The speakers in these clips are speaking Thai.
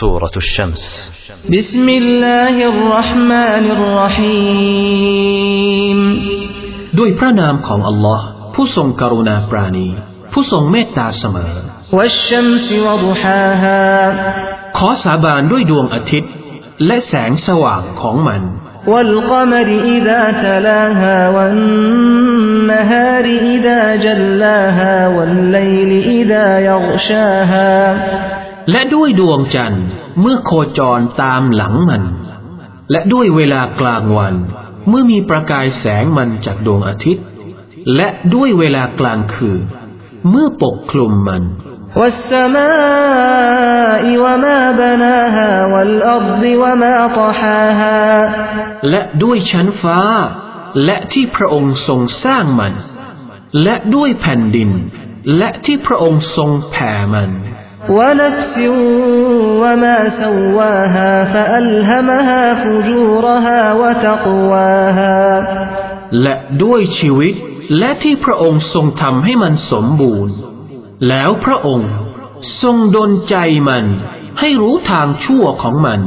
سورة الشمس بسم الله الرحمن الرحيم ด้วยพระนามของอัลลอฮ์ผู้ทรงกรุณาปราณี ผู้ทรงเมตตาเสมอ والشمس وضحاها ขอสาบานด้วยดวงอาทิตย์ และแสงสว่างของมัน والقمر إذا تلاها والنهار إذا جلاها والليل إذا يغشاها และด้วยดวงจันทร์เมื่อโคจรตามหลังมัน และด้วยเวลากลางวัน เมื่อมีประกายแสงมันจากดวงอาทิตย์ และด้วยเวลากลางคืน เมื่อปกคลุมมัน และด้วยชั้นฟ้า และที่พระองค์ทรงสร้างมัน และด้วยแผ่นดิน และที่พระองค์ทรงแผ่มัน ونفس وما سواها فألهمها فجورها وتقواها และด้วยชีวิต และที่พระองค์ทรงทำให้มันสมบูรณ์ แล้วพระองค์ทรงดลใจมัน ให้รู้ทางชั่วของมัน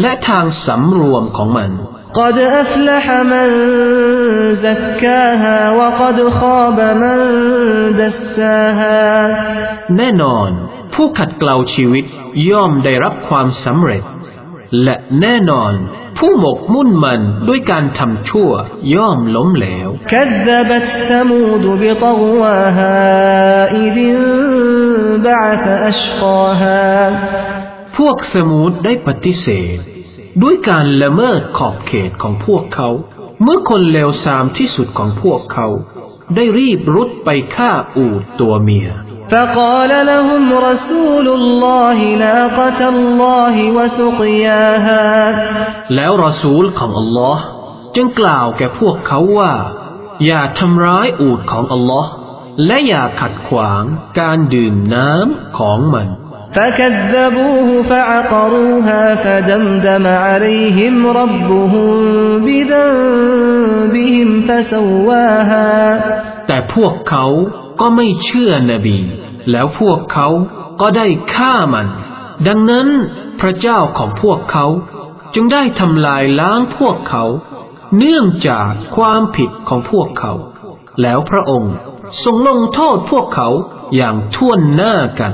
และทางสำรวมของมัน قد أفلح من زكاها وقد خاب من دساها แน่นอน ผู้ขัดเกลาชีวิตย่อมได้รับความสำเร็จ และแน่นอน ผู้หมกมุ่นมันด้วยการทำชั่วย่อมล้มเหลวพวกสมูดได้ปฏิเสธ ด้วยการละเมิดขอบเขตของพวกเขา เมื่อคนเลวทรามที่สุดของพวกเขา ได้รีบรุดไปฆ่าอูดตัวเมีย فقال لهم رسول الله ناقة الله وسقياها แล้วรอซูลของอัลลอฮ์จึงกล่าวแก่พวกเขาว่า อย่าทำร้ายอูดของอัลลอฮ์และอย่าขัดขวางการดื่มน้ำของมัน فكذبوه فعقروها فدمدم عليهم ربهم بذنبهم فسواها แต่พวกเขา ก็ไม่เชื่อนบี แล้วพวกเขาก็ได้ฆ่ามัน ดังนั้นพระเจ้าของพวกเขาจึงได้ทำลายล้างพวกเขา เนื่องจากความผิดของพวกเขา แล้วพระองค์ทรงลงโทษพวกเขาอย่างท่วนหน้ากัน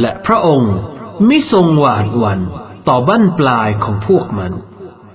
และพระองค์ไม่ทรงหวาดหวั่นต่อบั้นปลายของพวกมัน